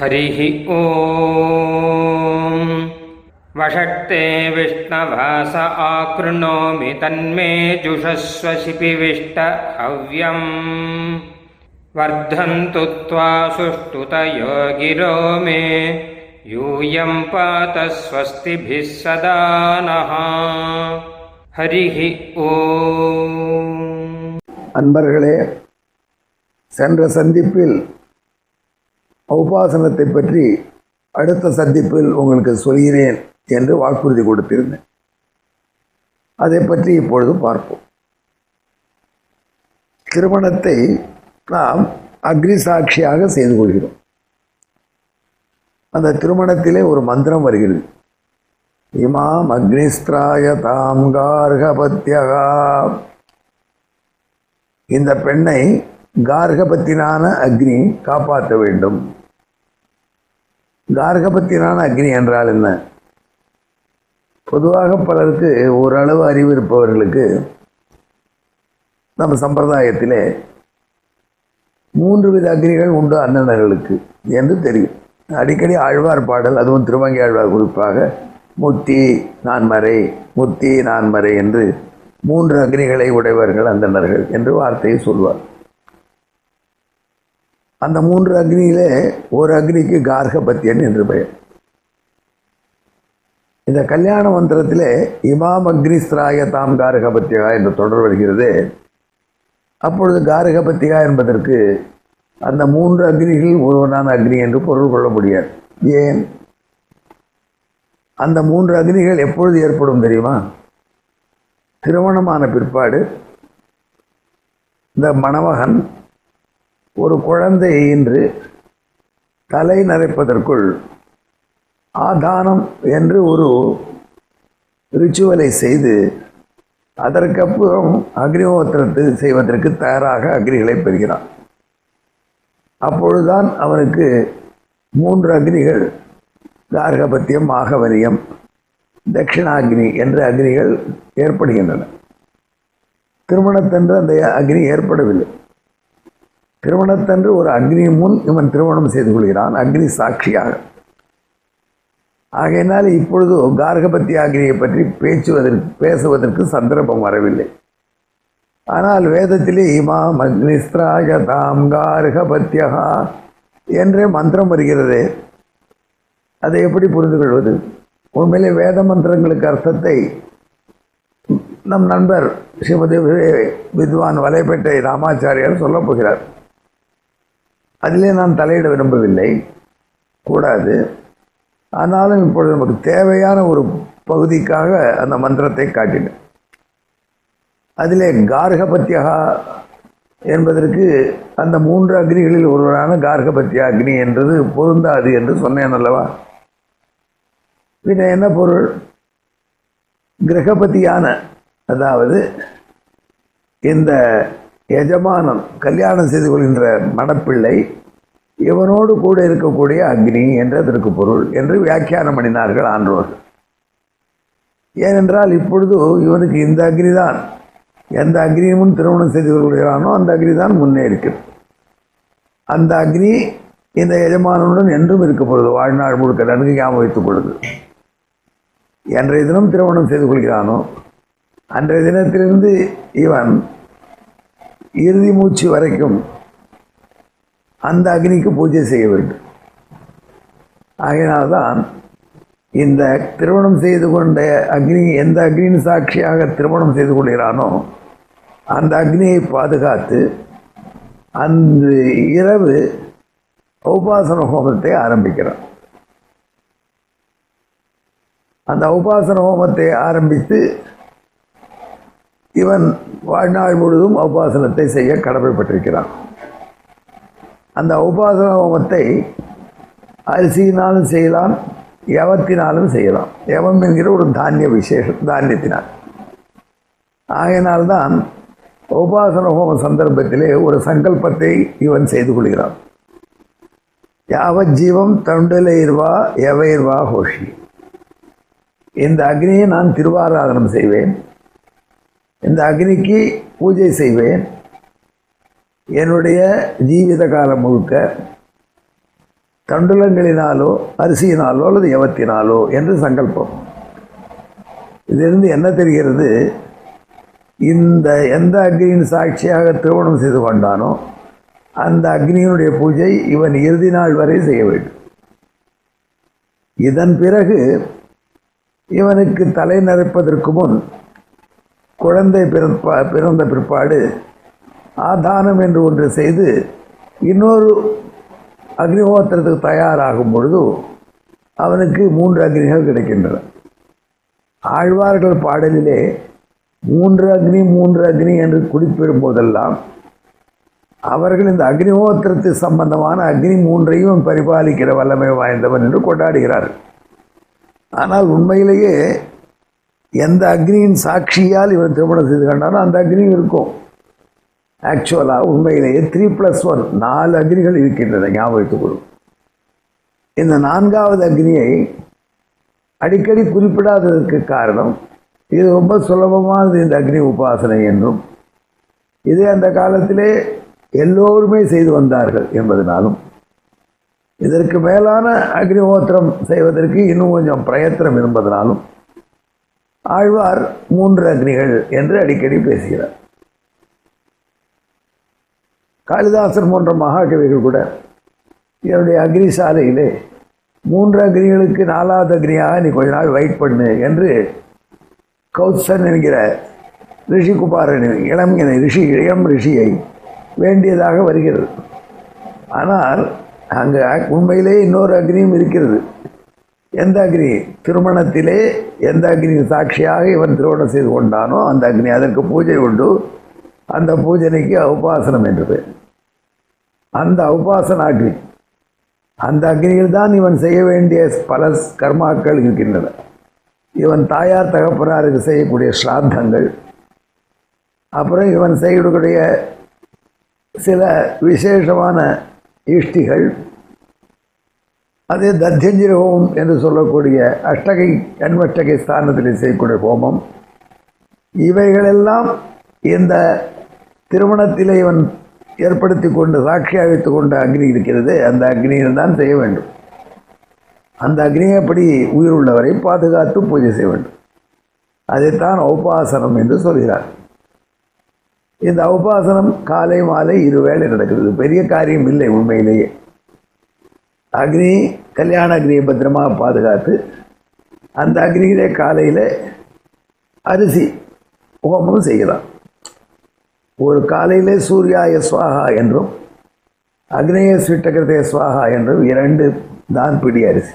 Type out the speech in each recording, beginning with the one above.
हरिः ॐ वषट्ते विष्णवास आकृणोमि तन्मे जुषस्व शिपिविष्ट हव्यम् वर्धन्तु त्वा सुष्ठुतयो गिरो मे यूयं पात स्वस्तिभिः सदा नः हरिः ॐ அன்பர்களே சென்ற சந்திப்பில் உபாசனத்தை பற்றி அடுத்த சந்திப்பில் உங்களுக்கு சொல்கிறேன் என்று வாக்குறுதி கொடுத்திருந்தேன். அதை பற்றி இப்பொழுது பார்ப்போம். திருமணத்தை நாம் அக்னி சாட்சியாக செய்து கொள்கிறோம். அந்த திருமணத்திலே ஒரு மந்திரம் வருகிறது. இமாம் அக்னிஸ்திராய தாம் கார்கபத்யகா. இந்த பெண்ணை கார்கபத்தினான அக்னி காப்பாற்ற வேண்டும். கார்கபத்தினான அக்னி என்றால் என்ன? பொதுவாக பலருக்கு ஓரளவு அறிவு இருப்பவர்களுக்கு நம்ம சம்பிரதாயத்திலே மூன்று வித அக்னிகள் உண்டு அண்ணனர்களுக்கு என்று தெரியும். அடிக்கடி ஆழ்வார் பாடல் அதுவும் திருவங்கி ஆழ்வார் குறிப்பாக முத்தி நான்மறை முத்தி நான்மறை என்று மூன்று அக்னிகளை உடையவர்கள் அந்தனர்கள் என்று வார்த்தையை சொல்வார். அந்த மூன்று அக்னியிலே ஒரு அக்னிக்கு கார்கபத்தியன் என்று பெயர். இந்த கல்யாண மந்திரத்திலே இமாம் அக்னிஸ்திராய தாம் கார்கபத்தியகா என்று தொடர் வருகிறது. அப்பொழுது கார்கபத்தியா என்பதற்கு அந்த மூன்று அக்னிகளில் ஒருவனான அக்னி என்று பொருள் கொள்ள முடியாது. ஏன்? அந்த மூன்று அக்னிகள் எப்பொழுது ஏற்படும் தெரியுமா? திருமணமான பிற்பாடு இந்த மணமகன் ஒரு குழந்தை இன்று தலை நரைப்பதற்குள் ஆதானம் என்று ஒரு ரிச்சுவலை செய்து அதற்கப்புறம் அக்னிஹோத்திரத்தை செய்வதற்கு தயாராக அக்னிகளை பெறுகிறான். அப்பொழுதுதான் அவனுக்கு மூன்று அக்னிகள் கார்கபத்தியம் மாகவரியம் தட்சிணாகினி என்ற அக்னிகள் ஏற்படுகின்றன. திருமணத்தன்று அந்த அக்னி ஏற்படவில்லை. திருமணத்தன்று ஒரு அக்னி முன் இவன் திருமணம் செய்து கொள்கிறான் அக்னி சாட்சியாக. ஆகையினால் இப்பொழுது கார்கபத்தி அக்னியை பற்றி பேச்சுவதற்கு பேசுவதற்கு சந்தர்ப்பம் வரவில்லை. ஆனால் வேதத்திலே இமாம் அக்னிஸ்திராஜ தாம் கார்கபத்தியகா என்றே மந்திரம் வருகிறது. அதை எப்படி புரிந்து கொள்வது? உண்மையிலே வேத மந்திரங்களுக்கு அர்த்தத்தை நம் நண்பர் ஸ்ரீமதி வித்வான் வலைப்பேட்டை ராமாச்சாரியார் சொல்லப் போகிறார். அதிலே நான் தலையிட விரும்பவில்லை. கூடாது. ஆனாலும் இப்பொழுது நமக்கு தேவையான ஒரு பகுதிக்காக அந்த மந்திரத்தை காட்டினேன். அதிலே கார்கபத்தியகா என்பதற்கு அந்த மூன்று அக்னிகளில் ஒருவரான கார்கபத்திய அக்னி என்றது பொருந்தாது என்று சொன்னேன் அல்லவா? பின்ன என்ன பொருள்? கிரகபதியான அதாவது இந்த எஜமானம் கல்யாணம் செய்து கொள்கின்ற மணப்பிள்ளை இவனோடு கூட இருக்கக்கூடிய அக்னி என்ற அதற்கு பொருள் என்று வியாக்கியானம் பண்ணினார்கள் ஆன்றோர்கள் ஏனென்றால் இப்பொழுது இவனுக்கு இந்த அக்னி தான் எந்த அக்னியும் திருமணம் செய்து கொள்கிறானோ அந்த அக்னி தான் முன்னே இருக்கிறது. அந்த அக்னி இந்த எஜமானனுடன் என்றும் இருக்க பொழுது வாழ்நாள் முழுக்க நன்கு ஞாபகம் வைத்துக் கொள்ளுது. என்றைய தினம் திருமணம் செய்து கொள்கிறானோ அன்றைய தினத்திலிருந்து இவன் இறுதி மூச்சு வரைக்கும் அந்த அக்னிக்கு பூஜை செய்ய வேண்டும். ஆகையினால்தான் இந்த திருமணம் செய்து கொண்ட அக்னி எந்த அக்னியின் சாட்சியாக திருமணம் செய்து கொள்கிறானோ அந்த அக்னியை பாதுகாத்து அந்த இரவு உபாசன ஹோமத்தை ஆரம்பிக்கிறான். அந்த உபாசன ஹோமத்தை ஆரம்பித்து இவன் வாழ்நாள் முழுவதும் உபாசனத்தை செய்ய கடமைப்பட்டிருக்கிறான். அந்த உபாசன ஹோமத்தை அரிசியினாலும் செய்யலாம் யவத்தினாலும் செய்யலாம். யவம் என்கிற ஒரு தானிய விசேஷம் தானியத்தினால். ஆகையினால்தான் உபாசன ஹோம சந்தர்ப்பத்திலே ஒரு சங்கல்பத்தை இவன் செய்து கொள்கிறான். யாவத் ஜீவம் தொண்டலைர்வா எவைர்வா ஹோஷி. இந்த அக்னியை நான் திருவாராதனம் செய்வேன். இந்த அக்னிக்கு பூஜை செய்வேன். என்னுடைய ஜீவித காலம் முழுக்க தண்டுலங்களினாலோ அரிசியினாலோ அல்லது யவத்தினாலோ என்று சங்கல்பம். இதிலிருந்து என்ன தெரிகிறது? இந்த எந்த அக்னியின் சாட்சியாக திருமணம் செய்து கொண்டானோ அந்த அக்னியினுடைய பூஜை இவன் இறுதி நாள் வரை செய்ய வேண்டும். இதன் பிறகு இவனுக்கு தலை நரைப்பதற்கு முன் குழந்தை பிறப்பா பிறந்த பிற்பாடு ஆதானம் என்று ஒன்று செய்து இன்னொரு அக்னிஹோத்திரத்துக்கு தயாராகும் பொழுது அவனுக்கு மூன்று அக்னிகள் கிடைக்கின்றன. ஆழ்வார்கள் பாடலிலே மூன்று அக்னி மூன்று அக்னி என்று குறிப்பிடும் போதெல்லாம் அவர்கள் இந்த அக்னிஹோத்திரத்து சம்பந்தமான அக்னி மூன்றையும் பரிபாலிக்கிற வல்லமை வாய்ந்தவன் என்று கொண்டாடுகிறார்கள். ஆனால் உண்மையிலேயே எந்த அக்னியின் சாட்சியால் இவன் திருமணம் செய்து கொண்டானோ அந்த அக்னி இருக்கும். ஆக்சுவலாக உண்மையிலேயே த்ரீ ப்ளஸ் ஒன் நாலு அக்னிகள் இருக்கின்றன ஞாபகத்துக் கொள்ளும் இந்த நான்காவது அக்னியை அடிக்கடி குறிப்பிடாததற்கு காரணம் இது ரொம்ப சுலபமானது இந்த அக்னி உபாசனை என்றும் இதே அந்த காலத்திலே எல்லோருமே செய்து வந்தார்கள் என்பதனாலும் இதற்கு மேலான அக்னிஹோத்திரம் செய்வதற்கு இன்னும் கொஞ்சம் பிரயத்தனம் இருப்பதனாலும் ஆழ்வார் மூன்று அக்னிகள் என்று அடிக்கடி பேசுகிறார். காளிதாசன் போன்ற மகாகவிகள் கூட என்னுடைய அக்னி சாலையிலே மூன்று அக்னிகளுக்கு நாலாவது அக்னியாக நீ கொஞ்ச நாள் வெயிட் பண்ணு என்று கௌசன் என்கிற ரிஷி குமாரன் இளம் ரிஷி இளம் ரிஷியை வேண்டியதாக வருகிறது. ஆனால் அங்கே உண்மையிலே இன்னொரு அக்னியும் இருக்கிறது. எந்த அக்னி திருமணத்திலே எந்த அக்னி சாட்சியாக இவன் திருமணம் செய்து கொண்டானோ அந்த அக்னி அதற்கு பூஜை உண்டு. அந்த பூஜனைக்கு உபாசனம் என்றது. அந்த உபாசன அக்னி. அந்த அக்னியில் தான் இவன் செய்ய வேண்டிய பல கர்மாக்கள் இருக்கின்றன. இவன் தாயார் தகப்பனாருக்கு செய்யக்கூடிய ஸ்ராத்தங்கள். அப்புறம் இவன் செய்யக்கூடிய சில விசேஷமான இஷ்டிகள் அதே தத்தியஞ்சிர ஹோமம் என்று சொல்லக்கூடிய அஷ்டகை அன்வஷ்டகை ஸ்தானத்தில் செய்யக்கூடிய ஹோமம். இவைகளெல்லாம் இந்த திருமணத்திலே இவன் ஏற்படுத்தி கொண்டு சாட்சியாக வைத்துக் கொண்ட அக்னி இருக்கிறது. அந்த அக்னியில் தான் செய்ய வேண்டும். அந்த அக்னியை அப்படி உயிர் உள்ளவரை பாதுகாத்து பூஜை செய்ய வேண்டும். அதைத்தான் உபாசனம் என்று சொல்கிறார். இந்த உபாசனம் காலை மாலை இருவேளை நடக்கிறது. பெரிய காரியம் இல்லை உண்மையிலேயே. அக்னி கல்யாண அக்னியை பத்திரமாக பாதுகாத்து அந்த அக்னியிலே காலையில் அரிசி ஹோமம் செய்யலாம். ஒரு காலையிலே சூர்யாய சுவாகா என்றும் அக்னேய ஸ்விட்டகிருதே சுவாகா என்றும் இரண்டு தான் பிடி அரிசி.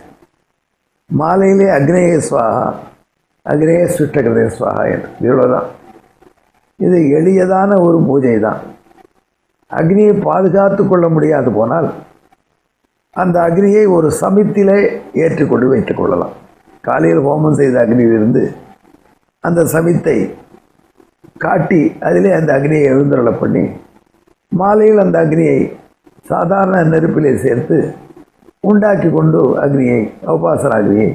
மாலையிலே அக்னேய சுவாகா அக்னேய ஸ்விட்டகிருதே சுவாகா என்று. இவ்வளோதான் இது எளியதான ஒரு பூஜை தான் அக்னியை பாதுகாத்து கொள்ள முடியாது போனால் அந்த அக்னியை ஒரு சமித்திலே ஏற்றுக்கொண்டு வைத்துக் கொள்ளலாம். காலையில் ஹோமம் செய்த அக்னியிலிருந்து அந்த சமித்தை காட்டி அதிலே அந்த அக்னியை எழுந்தருள பண்ணி மாலையில் அந்த அக்னியை சாதாரண நெருப்பிலே சேர்த்து உண்டாக்கி கொண்டு அக்னியை உபாசன அக்னியை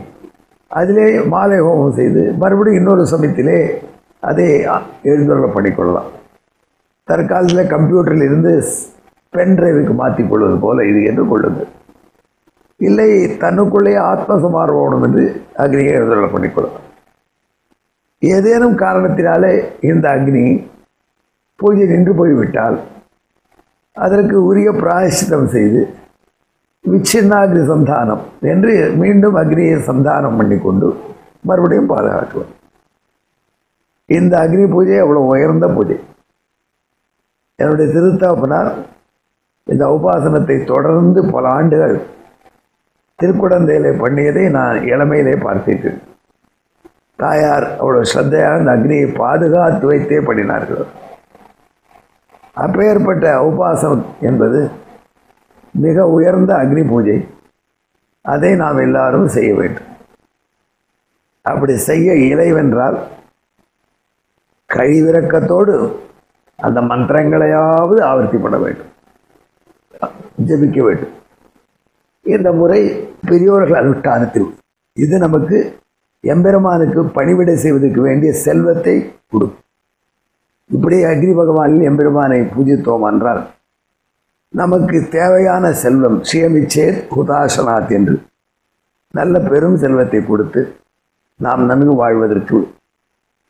அதிலே மாலை ஹோமம் செய்து மறுபடியும் இன்னொரு சமயத்திலே அதை எழுந்தருள பண்ணிக்கொள்ளலாம். தற்காலத்தில் கம்ப்யூட்டரில் இருந்து பென் டிரைவுக்கு மாற்றி கொள்வது போல இது என்று கொள்ளுங்கள். இல்லை தன்னுக்குள்ளே ஆத்மசமார்பம் என்று அக்னியை எழுந்தருள பண்ணிக்கொள்ளலாம் ஏதேனும் காரணத்தினாலே இந்த அக்னி பூஜை நின்று போய்விட்டால் அதற்கு உரிய பிராயசித்தம் செய்து விச்சின்னாக்னி சந்தானம் என்று மீண்டும் அக்னியை சந்தானம் பண்ணிக்கொண்டு மறுபடியும் பாதுகாக்குவார் இந்த அக்னி பூஜை அவ்வளோ உயர்ந்த பூஜை. என்னுடைய திருத்தாப்பனார் இந்த உபாசனத்தை தொடர்ந்து பல ஆண்டுகள் திருக்குடந்தையிலே பண்ணியதை நான் இளமையிலே பார்த்திருக்கேன் தாயார் அவ்வளோ ஸ்ரத்தையாக அந்த அக்னியை பாதுகாத்து வைத்தே பண்ணினார்கள். அப்பேற்பட்ட உபாசனம் என்பது மிக உயர்ந்த அக்னி பூஜை. அதை நாம் எல்லாரும் செய்ய வேண்டும். அப்படி செய்ய இலைவென்றால் கழிவிறக்கத்தோடு அந்த மந்திரங்களையாவது ஆவர்த்திப்பட வேண்டும். ஜபிக்க வேண்டும். இந்த முறை பெரியோர்கள் அனுஷ்டானத்தில் இது நமக்கு எம்பெருமானுக்கு பணிவிடை செய்வதற்கு வேண்டிய செல்வத்தை கொடுக்கும். இப்படி அக்னி பகவானில் எம்பெருமானை பூஜித்தோம் என்றால் நமக்கு தேவையான செல்வம் சுயமிச்சேர் ஹுதாசனாத் என்று நல்ல பெரும் செல்வத்தை கொடுத்து நாம் நன்கு வாழ்வதற்கு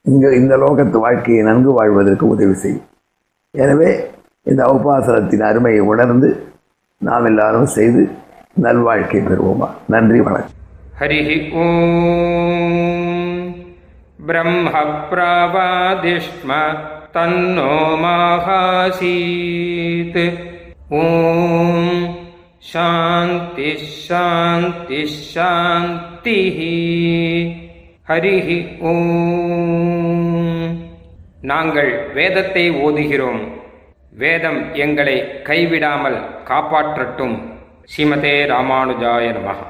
இங்கே இந்த லோகத்து வாழ்க்கையை நன்கு வாழ்வதற்கு உதவி செய்யும். எனவே இந்த உபாசனத்தின் அருமையை உணர்ந்து நாம் எல்லாரும் செய்து நல்வாழ்க்கை பெறுவோமா நன்றி வணக்கம் हरिः ॐ ब्रह्मप्रावादिष्म तन्नो माहासीत् ॐ शान्तिः शान्तिः शान्तिः ஹரிஹ ஓம் நாங்கள் வேதத்தை ஓதுகிறோம் வேதம் எங்களை கைவிடாமல் காப்பாற்றட்டும் ஸ்ரீமதே ராமானுஜாய நமகா